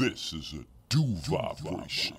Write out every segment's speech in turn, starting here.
This is a do vibration.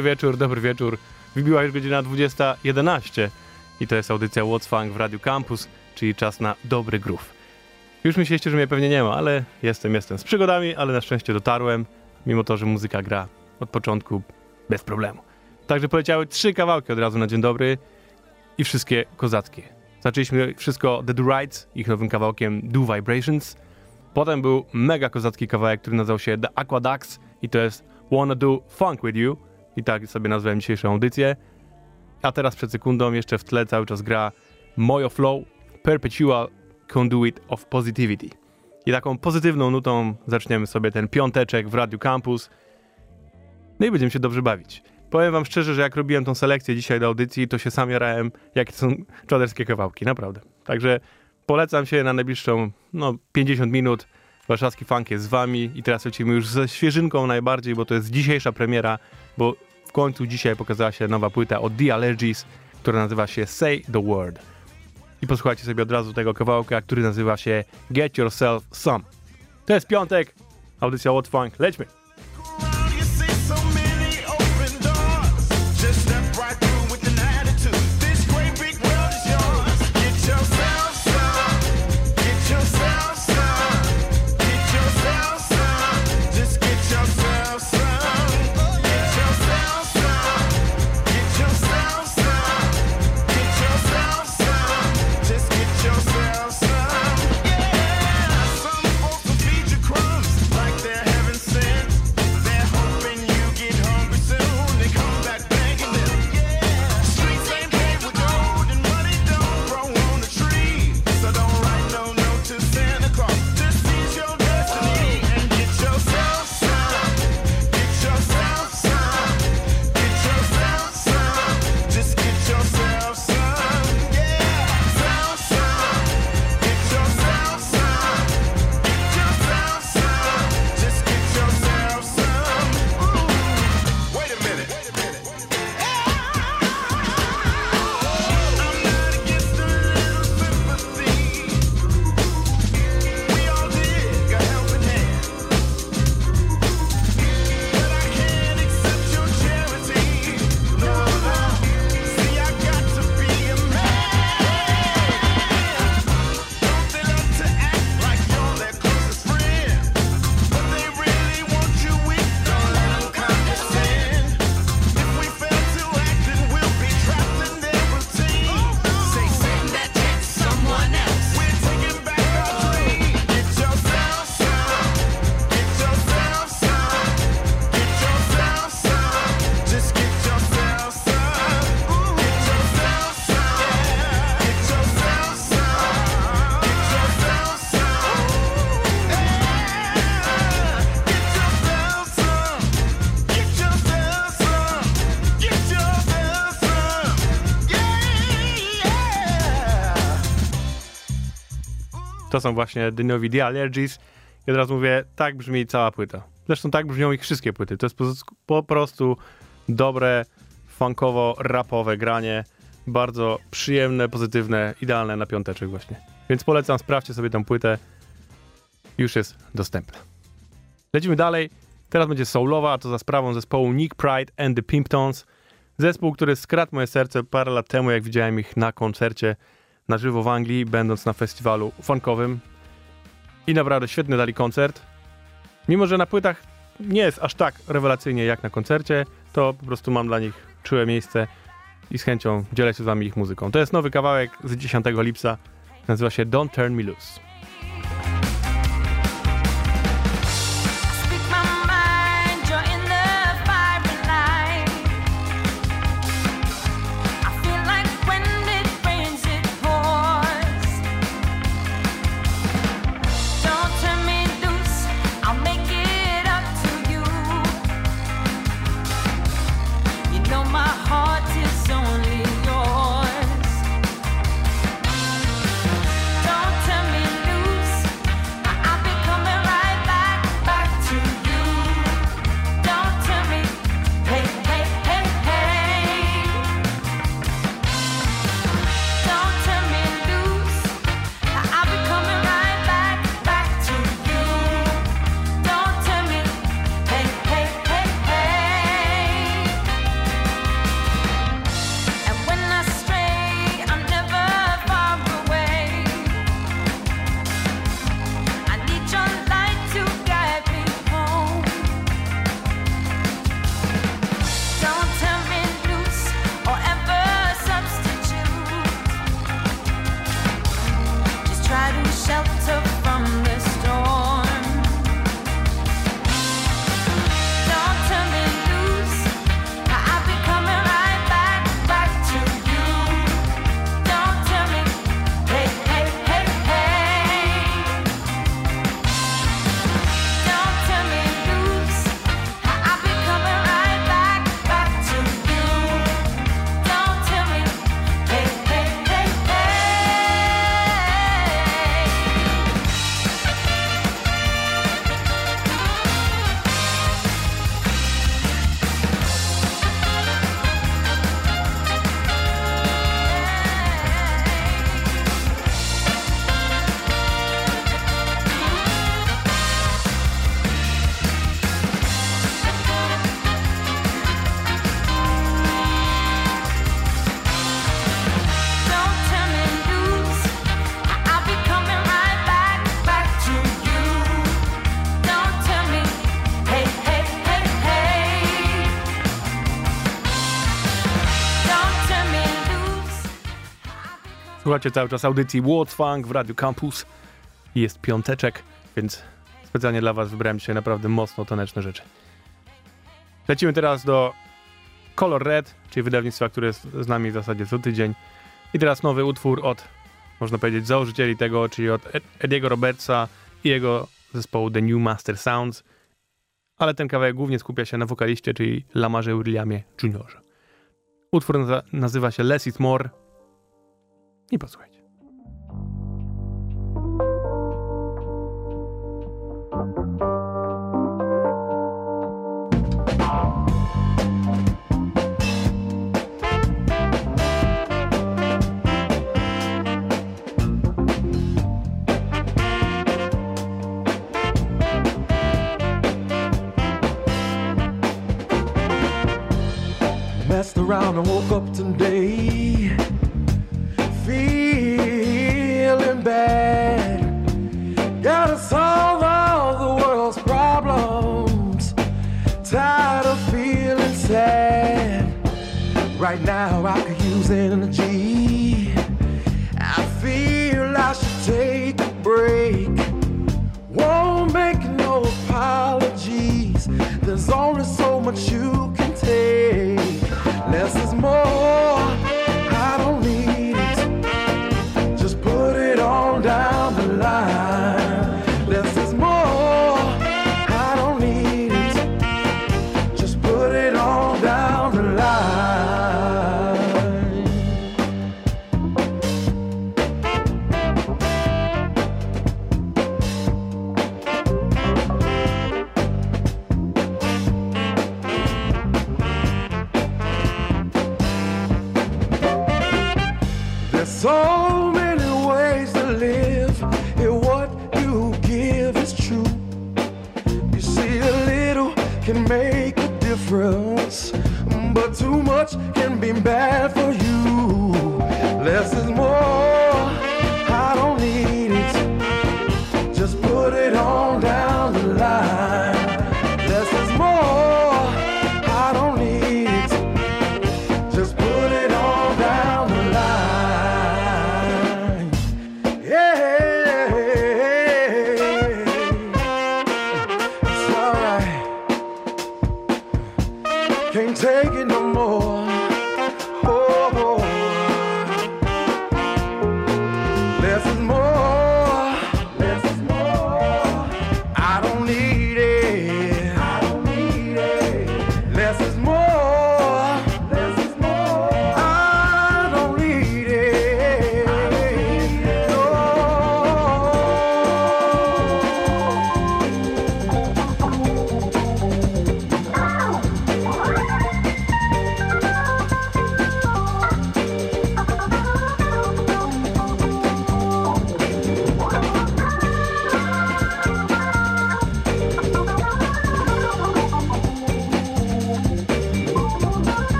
Dobry wieczór, dobry wieczór. Wybiła już godzina 20.11 i to jest audycja What's Funk w Radio Campus, czyli czas na dobry groove. Już myśleliście, że mnie pewnie nie ma, ale jestem, jestem z przygodami, ale na szczęście dotarłem, mimo to, że muzyka gra od początku bez problemu. Także poleciały trzy kawałki od razu na dzień dobry i wszystkie kozackie. Zaczęliśmy wszystko The Do Rights, ich nowym kawałkiem Do Vibrations. Potem był mega kozacki kawałek, który nazywał się The Aquaducts i to jest Wanna Do Funk With You i tak sobie nazwałem dzisiejszą audycję. A teraz przed sekundą jeszcze w tle cały czas gra Mojo Flow Perpetual Conduit of Positivity. I taką pozytywną nutą zaczniemy sobie ten piąteczek w Radio Campus. No i będziemy się dobrze bawić. Powiem wam szczerze, że jak robiłem tą selekcję dzisiaj do audycji, to się sam jarałem, jakie są czaderskie kawałki, naprawdę. Także polecam się na najbliższą, no, 50 minut. Warszawski Funk jest z wami i teraz lecimy już ze świeżynką najbardziej, bo to jest dzisiejsza premiera, bo w końcu dzisiaj pokazała się nowa płyta od The Allergies, która nazywa się Say The Word. I posłuchajcie sobie od razu tego kawałka, który nazywa się Get Yourself Some. To jest piątek, audycja What Funk, lećmy! To są właśnie The Allergies. I od razu mówię, tak brzmi cała płyta. Zresztą tak brzmią ich wszystkie płyty. To jest po, po prostu dobre, funkowo-rapowe granie. Bardzo przyjemne, pozytywne, idealne na piąteczek właśnie. Więc polecam, sprawdźcie sobie tę płytę. Już jest dostępna. Lecimy dalej. Teraz będzie soulowa, a to za sprawą zespołu Nick Pride and the Pimptons. Zespół, który skradł moje serce parę lat temu, jak widziałem ich na koncercie na żywo w Anglii, będąc na festiwalu funkowym. I naprawdę świetny dali koncert. Mimo, że na płytach nie jest aż tak rewelacyjnie jak na koncercie, to po prostu mam dla nich czułe miejsce i z chęcią dzielę się z wami ich muzyką. To jest nowy kawałek z 10 lipca. Nazywa się Don't Turn Me Loose. Słuchacie cały czas audycji What's w Radio Campus. Jest piąteczek, więc specjalnie dla was wybrałem dzisiaj naprawdę mocno taneczne rzeczy. Lecimy teraz do Color Red, czyli wydawnictwa, które jest z nami w zasadzie co tydzień. I teraz nowy utwór od, można powiedzieć, założycieli tego, czyli od Ed- Ediego Robertsa i jego zespołu The New Master Sounds. Ale ten kawałek głównie skupia się na wokaliście, czyli Lamarze Williamie Jr. Utwór nazywa się Less is More. I posłuchajcie. Around and woke up today Gotta solve all the world's problems. Tired of feeling sad. Right now, I could use energy.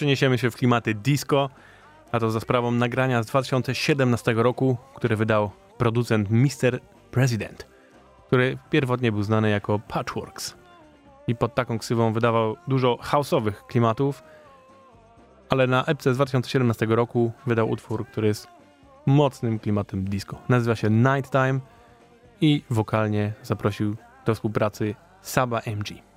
przeniesiemy się w klimaty disco, a to za sprawą nagrania z 2017 roku, które wydał producent Mr. President, który pierwotnie był znany jako Patchworks. I pod taką ksywą wydawał dużo houseowych klimatów, ale na epce z 2017 roku wydał utwór, który jest mocnym klimatem disco. Nazywa się Nighttime i wokalnie zaprosił do współpracy Saba MG.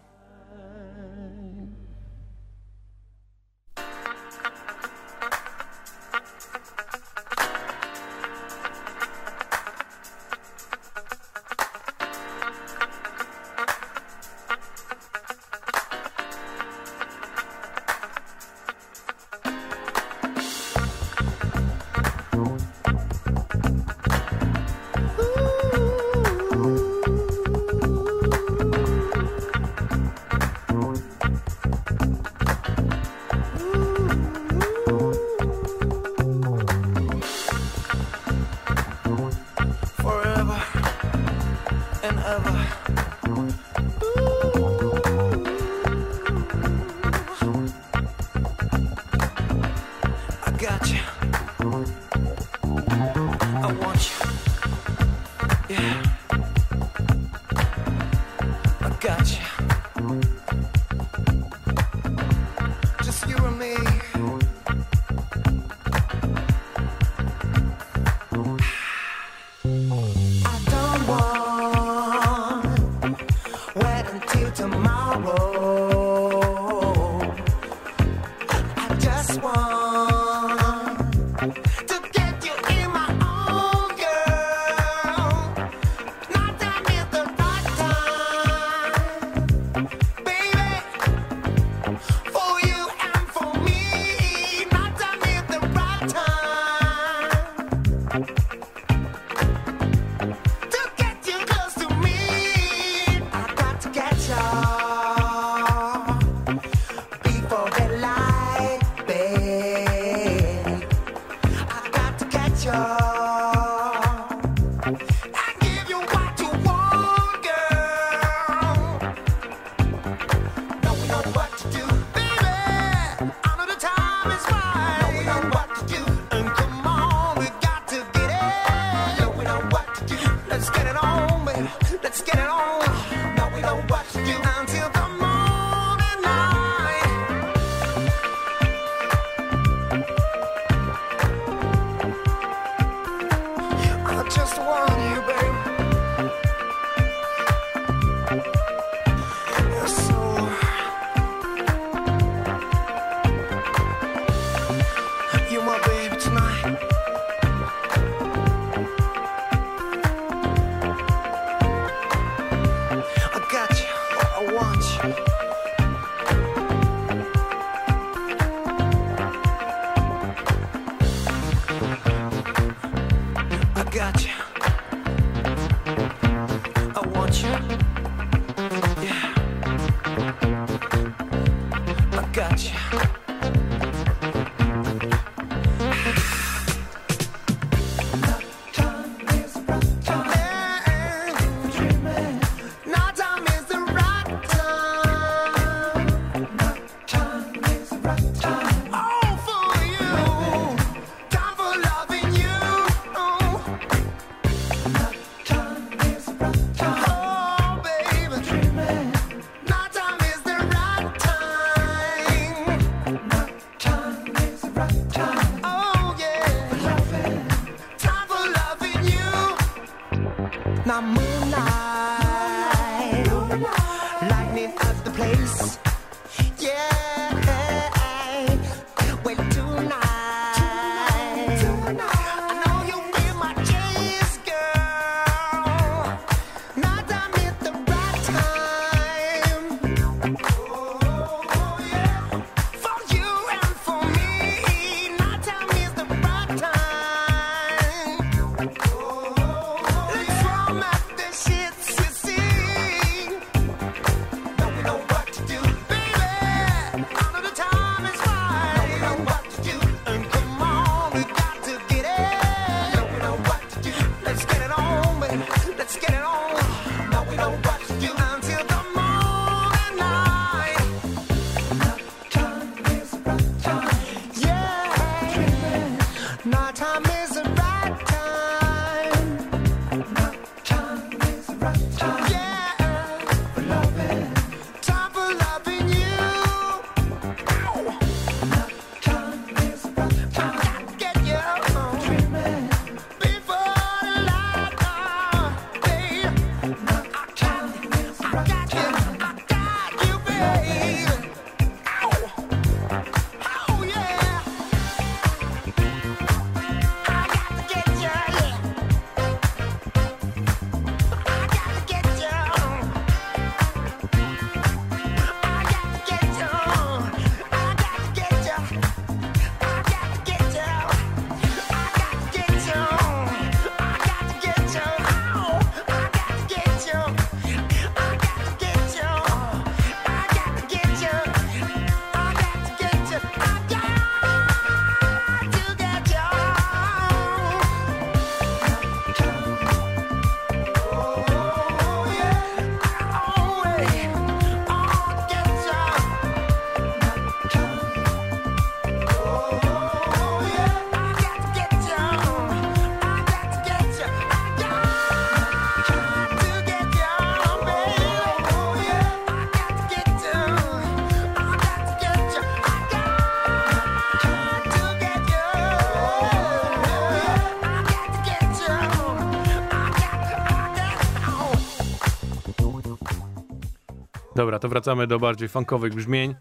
Dobra, to wracamy do bardziej funkowych brzmień,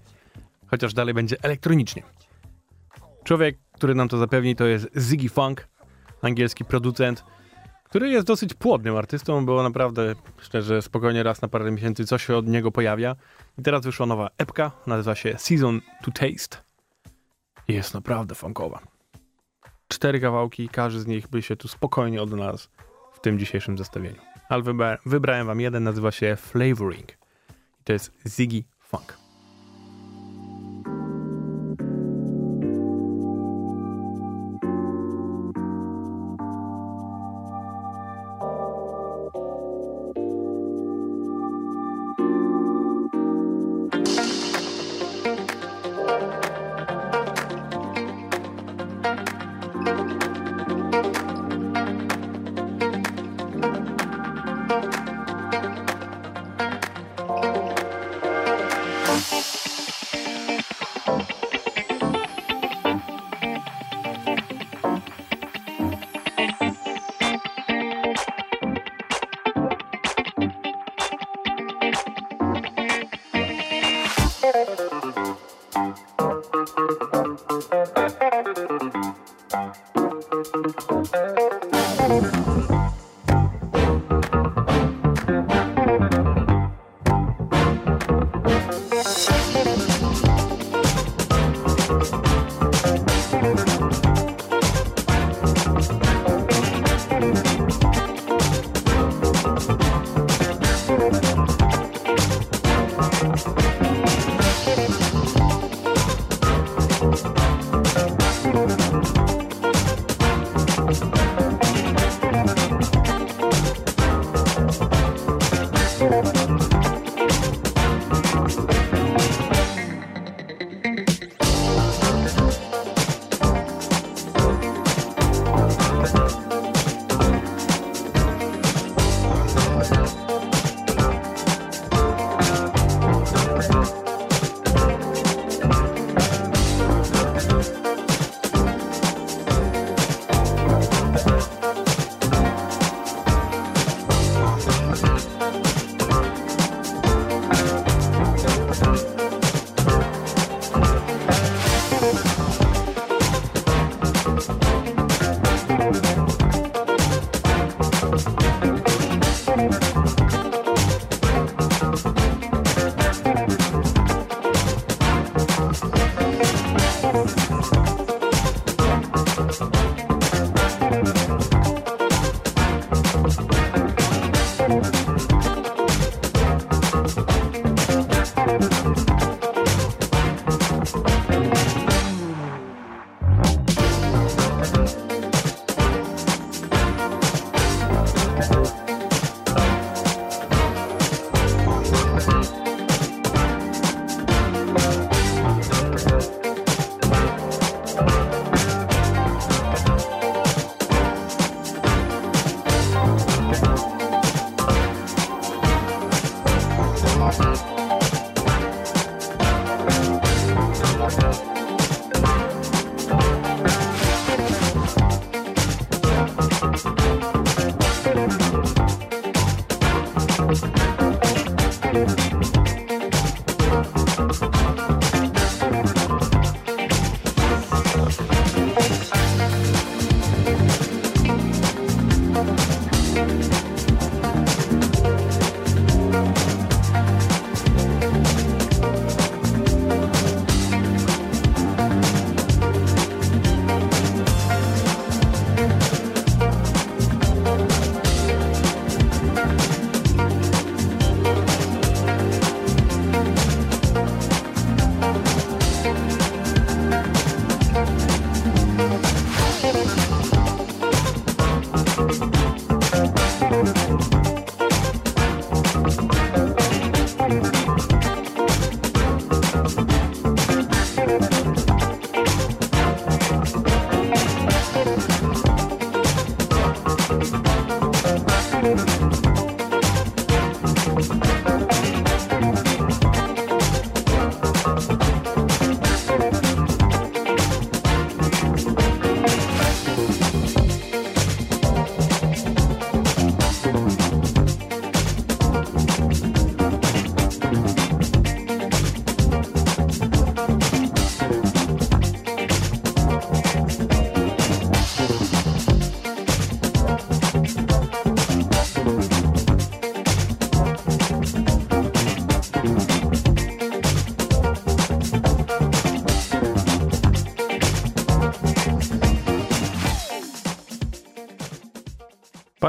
chociaż dalej będzie elektronicznie. Człowiek, który nam to zapewni, to jest Ziggy Funk, angielski producent, który jest dosyć płodnym artystą, bo naprawdę, szczerze, spokojnie raz na parę miesięcy coś się od niego pojawia. I teraz wyszła nowa epka, nazywa się Season to Taste. Jest naprawdę funkowa. Cztery kawałki, każdy z nich by się tu spokojnie odnalazł w tym dzisiejszym zestawieniu. Ale wybra- wybrałem wam jeden, nazywa się Flavoring. I to jest Ziggy Funk.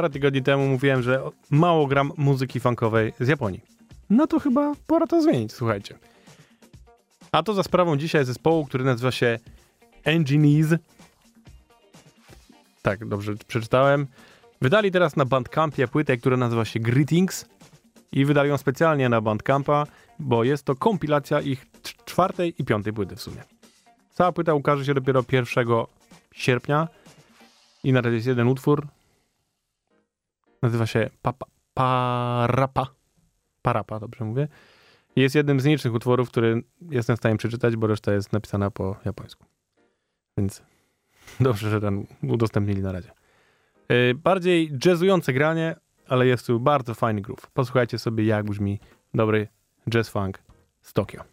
Parę tygodni temu mówiłem, że mało gram muzyki funkowej z Japonii. No to chyba pora to zmienić, słuchajcie. A to za sprawą dzisiaj zespołu, który nazywa się Engineers. Tak, dobrze przeczytałem. Wydali teraz na Bandcampie płytę, która nazywa się Greetings i wydali ją specjalnie na Bandcampa, bo jest to kompilacja ich cz- czwartej i piątej płyty w sumie. Cała płyta ukaże się dopiero 1 sierpnia i na razie jest jeden utwór. Nazywa się Papa, Parapa. Parapa, dobrze mówię. Jest jednym z nielicznych utworów, który jestem w stanie przeczytać, bo reszta jest napisana po japońsku. Więc dobrze, że ten udostępnili na razie. Yy, bardziej jazzujące granie, ale jest tu bardzo fajny groove. Posłuchajcie sobie, jak brzmi dobry jazz funk z Tokio.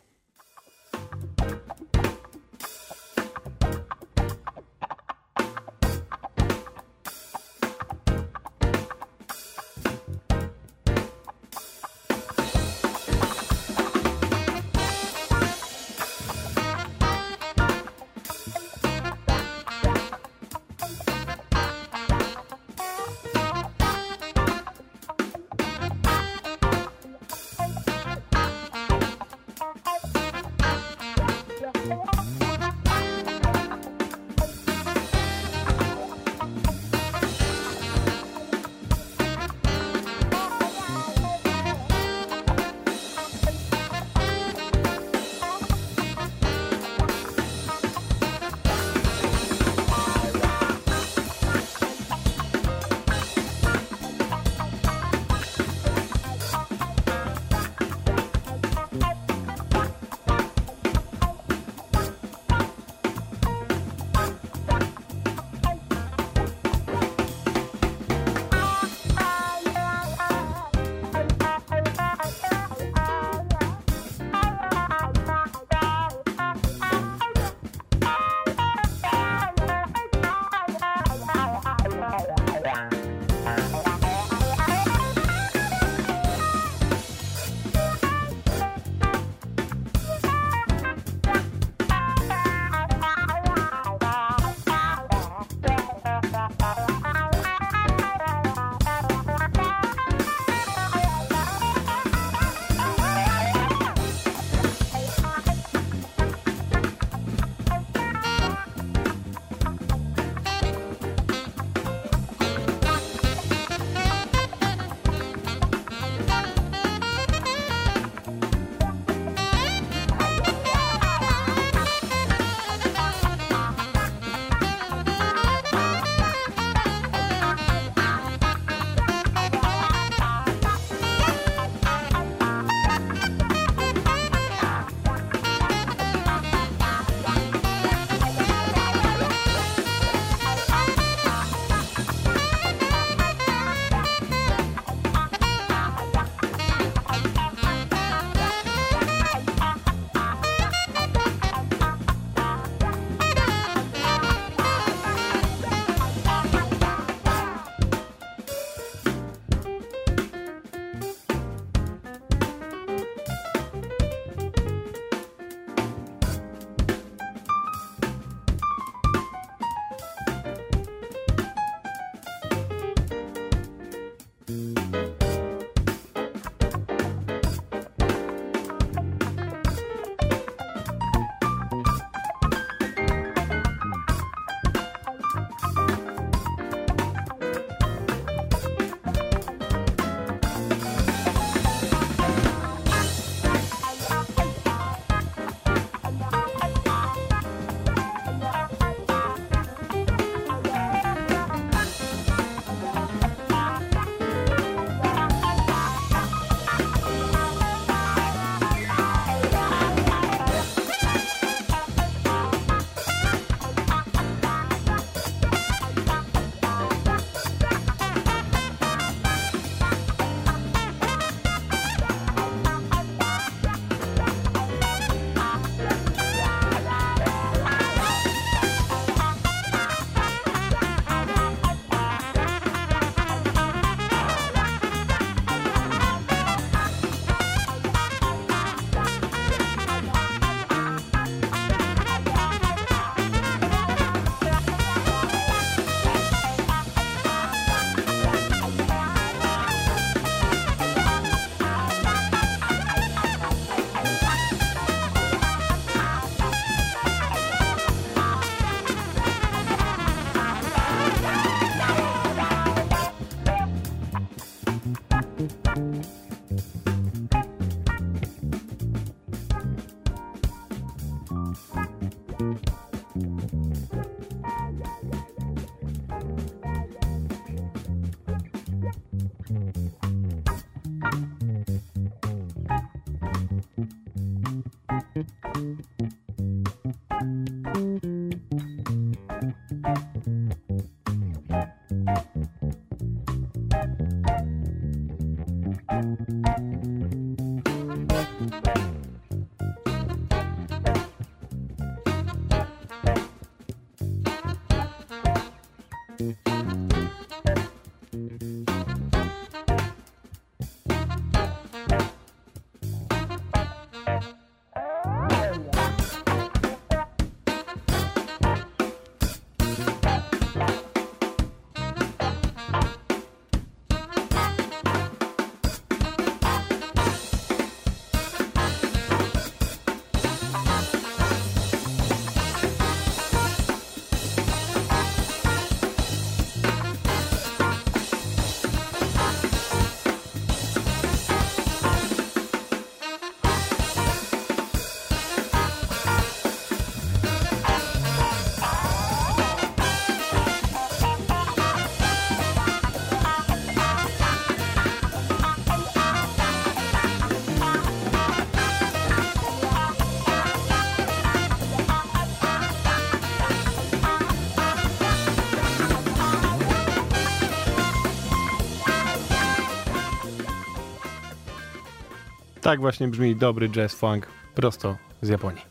Tak właśnie brzmi dobry jazz funk prosto z Japonii.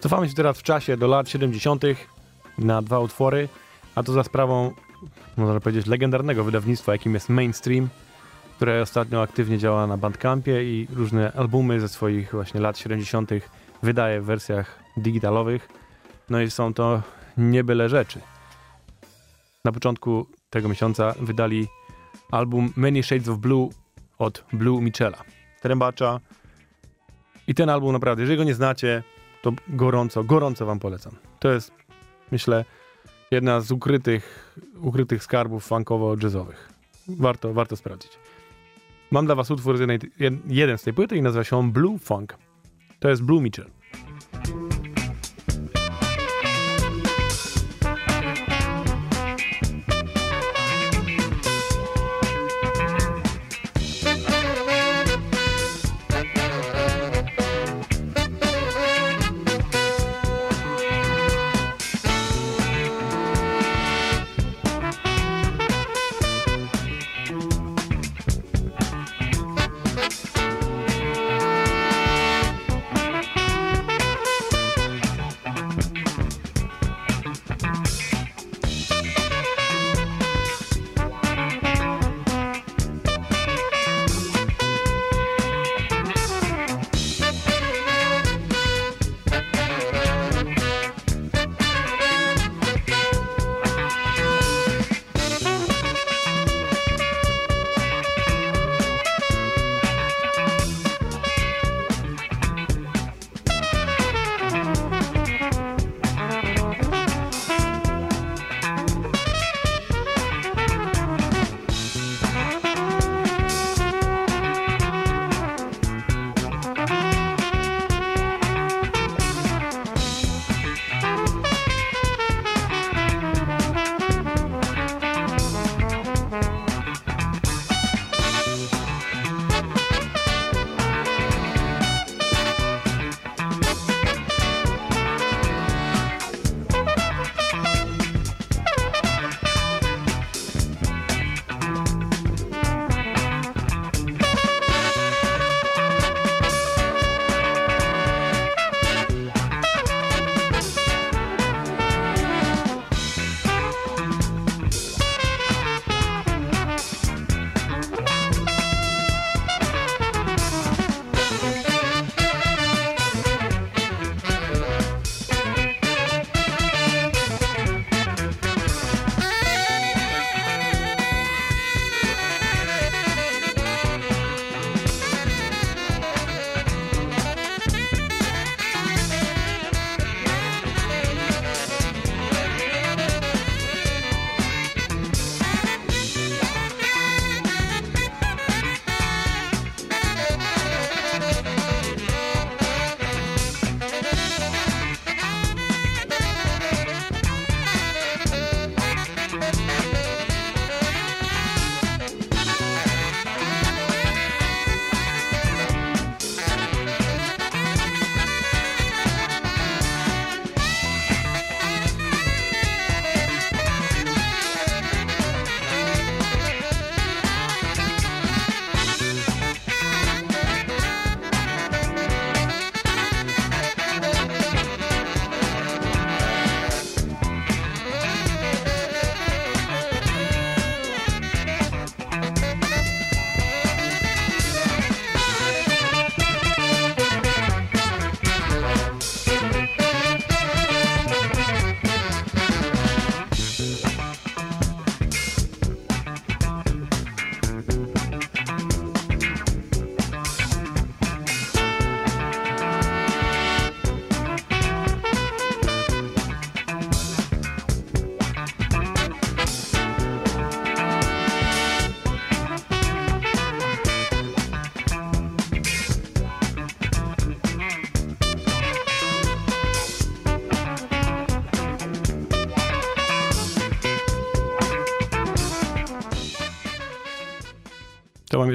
Cofamy się teraz w czasie do lat 70. na dwa utwory, a to za sprawą, można powiedzieć, legendarnego wydawnictwa, jakim jest Mainstream, które ostatnio aktywnie działa na Bandcampie i różne albumy ze swoich właśnie lat 70. wydaje w wersjach digitalowych. No i są to nie byle rzeczy. Na początku tego miesiąca wydali album Many Shades of Blue od Blue Michela, trębacza. I ten album naprawdę, jeżeli go nie znacie, to gorąco, gorąco wam polecam. To jest, myślę, jedna z ukrytych, ukrytych skarbów funkowo-jazzowych. Warto, warto sprawdzić. Mam dla was utwór z jednej, jed, jeden z tej płyty i nazywa się on Blue Funk. To jest Blue Mitchell.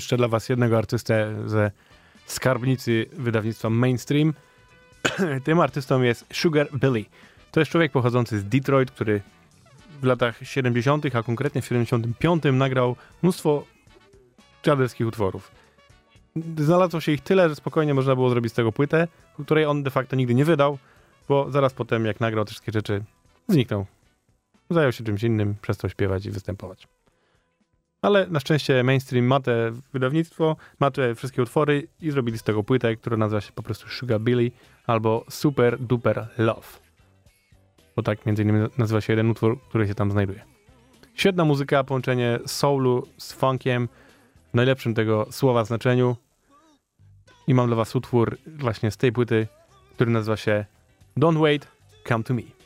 Jeszcze dla was jednego artystę ze skarbnicy wydawnictwa Mainstream. Tym artystą jest Sugar Billy. To jest człowiek pochodzący z Detroit, który w latach 70., a konkretnie w 75 nagrał mnóstwo dziaderskich utworów. Znalazło się ich tyle, że spokojnie można było zrobić z tego płytę, której on de facto nigdy nie wydał, bo zaraz potem, jak nagrał te wszystkie rzeczy, zniknął. Zajął się czymś innym, przestał śpiewać i występować. Ale na szczęście mainstream ma te wydawnictwo, ma te wszystkie utwory i zrobili z tego płytę, która nazywa się po prostu Sugar Billy albo Super Duper Love. Bo tak między innymi nazywa się jeden utwór, który się tam znajduje. Świetna muzyka, połączenie soulu z funkiem w najlepszym tego słowa znaczeniu. I mam dla was utwór właśnie z tej płyty, który nazywa się Don't Wait, Come to Me.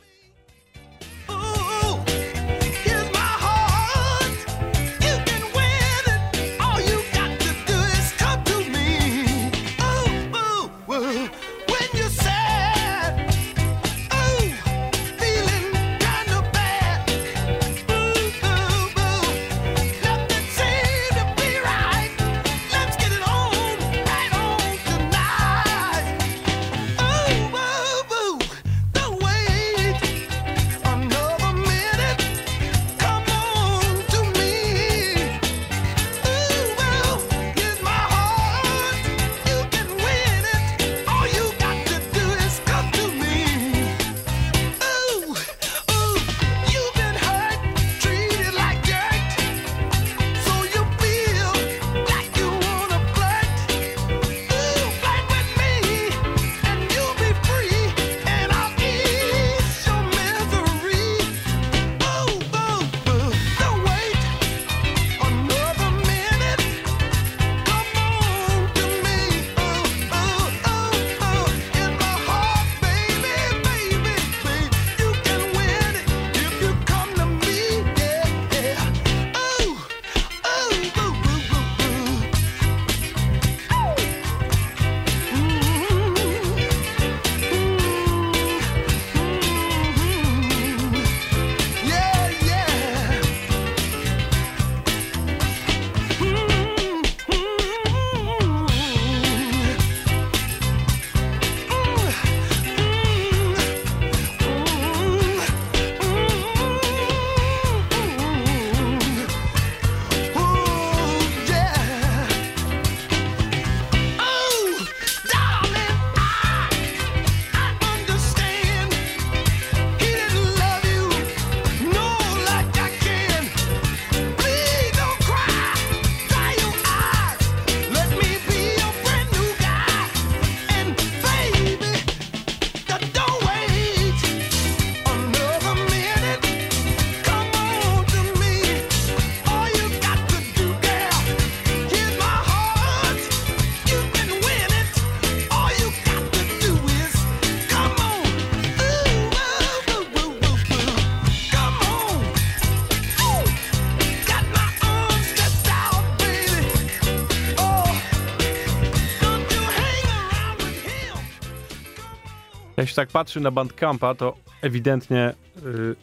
Się tak patrzy na Bandcampa, to ewidentnie y,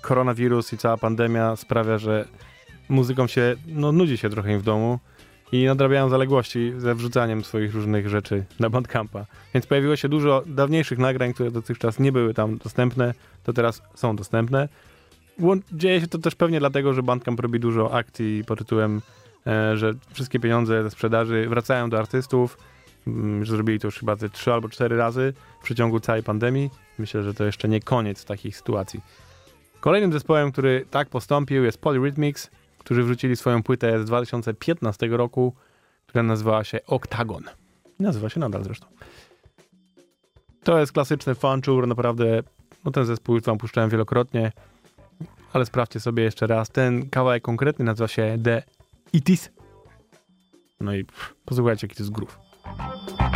koronawirus i cała pandemia sprawia, że muzykom się, no nudzi się trochę im w domu i nadrabiają zaległości ze wrzucaniem swoich różnych rzeczy na Bandcampa. Więc pojawiło się dużo dawniejszych nagrań, które dotychczas nie były tam dostępne, to teraz są dostępne. Dzieje się to też pewnie dlatego, że Bandcamp robi dużo akcji pod tytułem, e, że wszystkie pieniądze ze sprzedaży wracają do artystów, zrobili to już chyba ze trzy albo cztery razy w przeciągu całej pandemii. Myślę, że to jeszcze nie koniec takich sytuacji. Kolejnym zespołem, który tak postąpił jest Polyrhythmics, którzy wrzucili swoją płytę z 2015 roku, która nazywała się Octagon. Nazywa się nadal zresztą. To jest klasyczny fanczur, naprawdę no ten zespół już wam puszczałem wielokrotnie, ale sprawdźcie sobie jeszcze raz. Ten kawałek konkretny nazywa się The Itis. No i pff, posłuchajcie, jaki to jest groove. you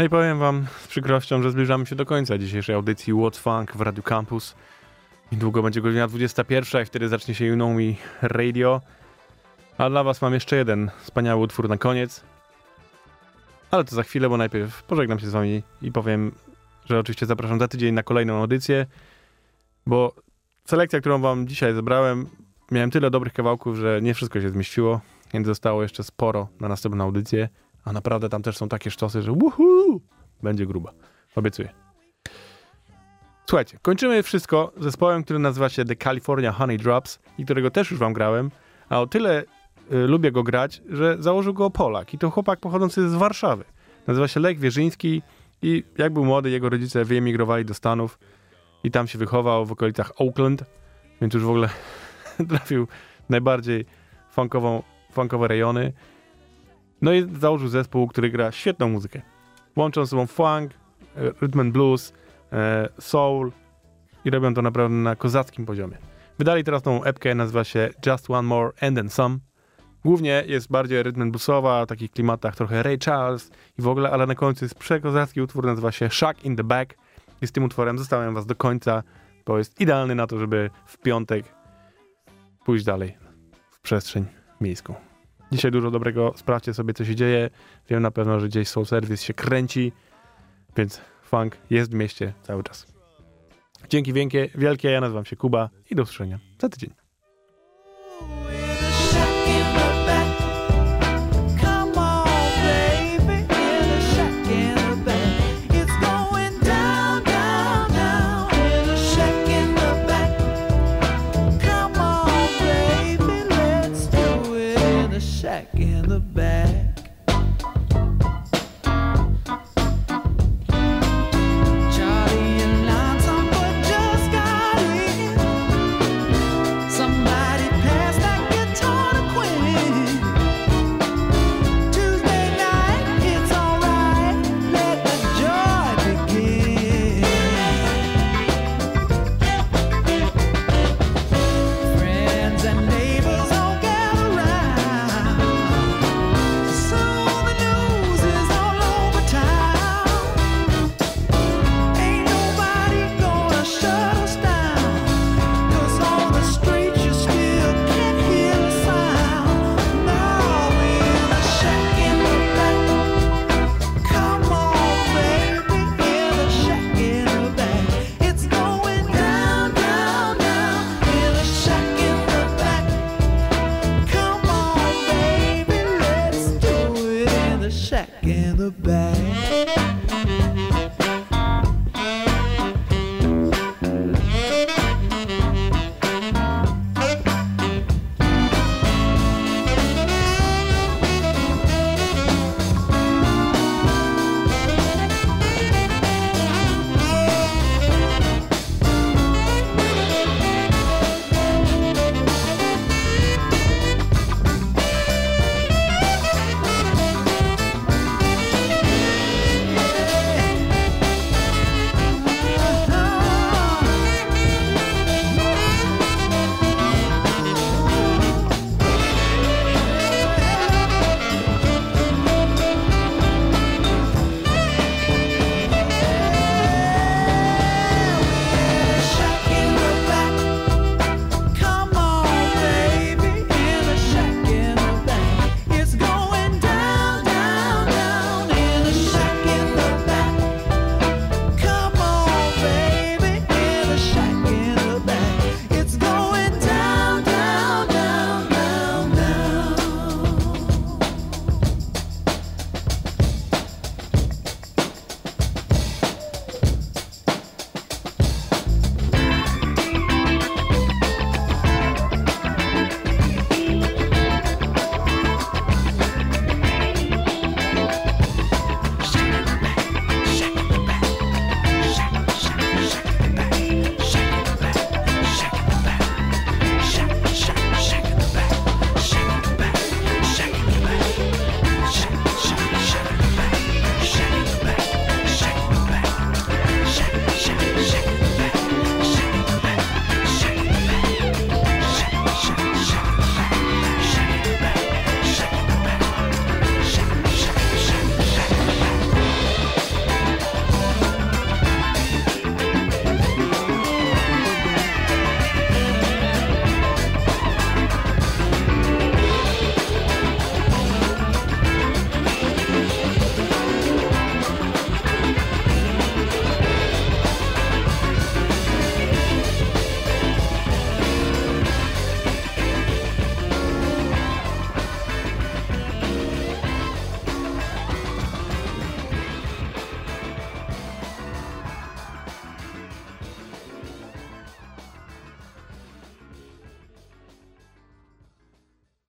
No i powiem wam z przykrością, że zbliżamy się do końca dzisiejszej audycji What's Funk w Radio Campus. Niedługo będzie godzina 21 i wtedy zacznie się Me Radio. A dla was mam jeszcze jeden wspaniały utwór na koniec. Ale to za chwilę, bo najpierw pożegnam się z wami i powiem, że oczywiście zapraszam za tydzień na kolejną audycję, bo selekcja, którą wam dzisiaj zebrałem, miałem tyle dobrych kawałków, że nie wszystko się zmieściło, więc zostało jeszcze sporo na następną audycję, a naprawdę tam też są takie sztosy, że uhu, będzie gruba. Obiecuję. Słuchajcie, kończymy wszystko zespołem, który nazywa się The California Honey Drops i którego też już wam grałem, a o tyle y, lubię go grać, że założył go Polak i to chłopak pochodzący z Warszawy. Nazywa się Lech Wierzyński i jak był młody, jego rodzice wyemigrowali do Stanów i tam się wychował w okolicach Oakland, więc już w ogóle trafił najbardziej funkową, funkowe rejony. No i założył zespół, który gra świetną muzykę. Łączą ze sobą funk, e, rhythm and blues, e, soul i robią to naprawdę na kozackim poziomie. Wydali teraz tą epkę, nazywa się Just One More and Then Some. Głównie jest bardziej rhythm and bluesowa, w takich klimatach trochę Ray Charles i w ogóle, ale na końcu jest przekozacki utwór, nazywa się Shock in the Back. I z tym utworem zostawiam was do końca, bo jest idealny na to, żeby w piątek pójść dalej w przestrzeń miejską. Dzisiaj dużo dobrego, sprawdźcie sobie, co się dzieje. Wiem na pewno, że gdzieś Soul Service się kręci, więc funk jest w mieście cały czas. Dzięki wielkie, wielkie, ja nazywam się Kuba i do usłyszenia za tydzień. shack in the back.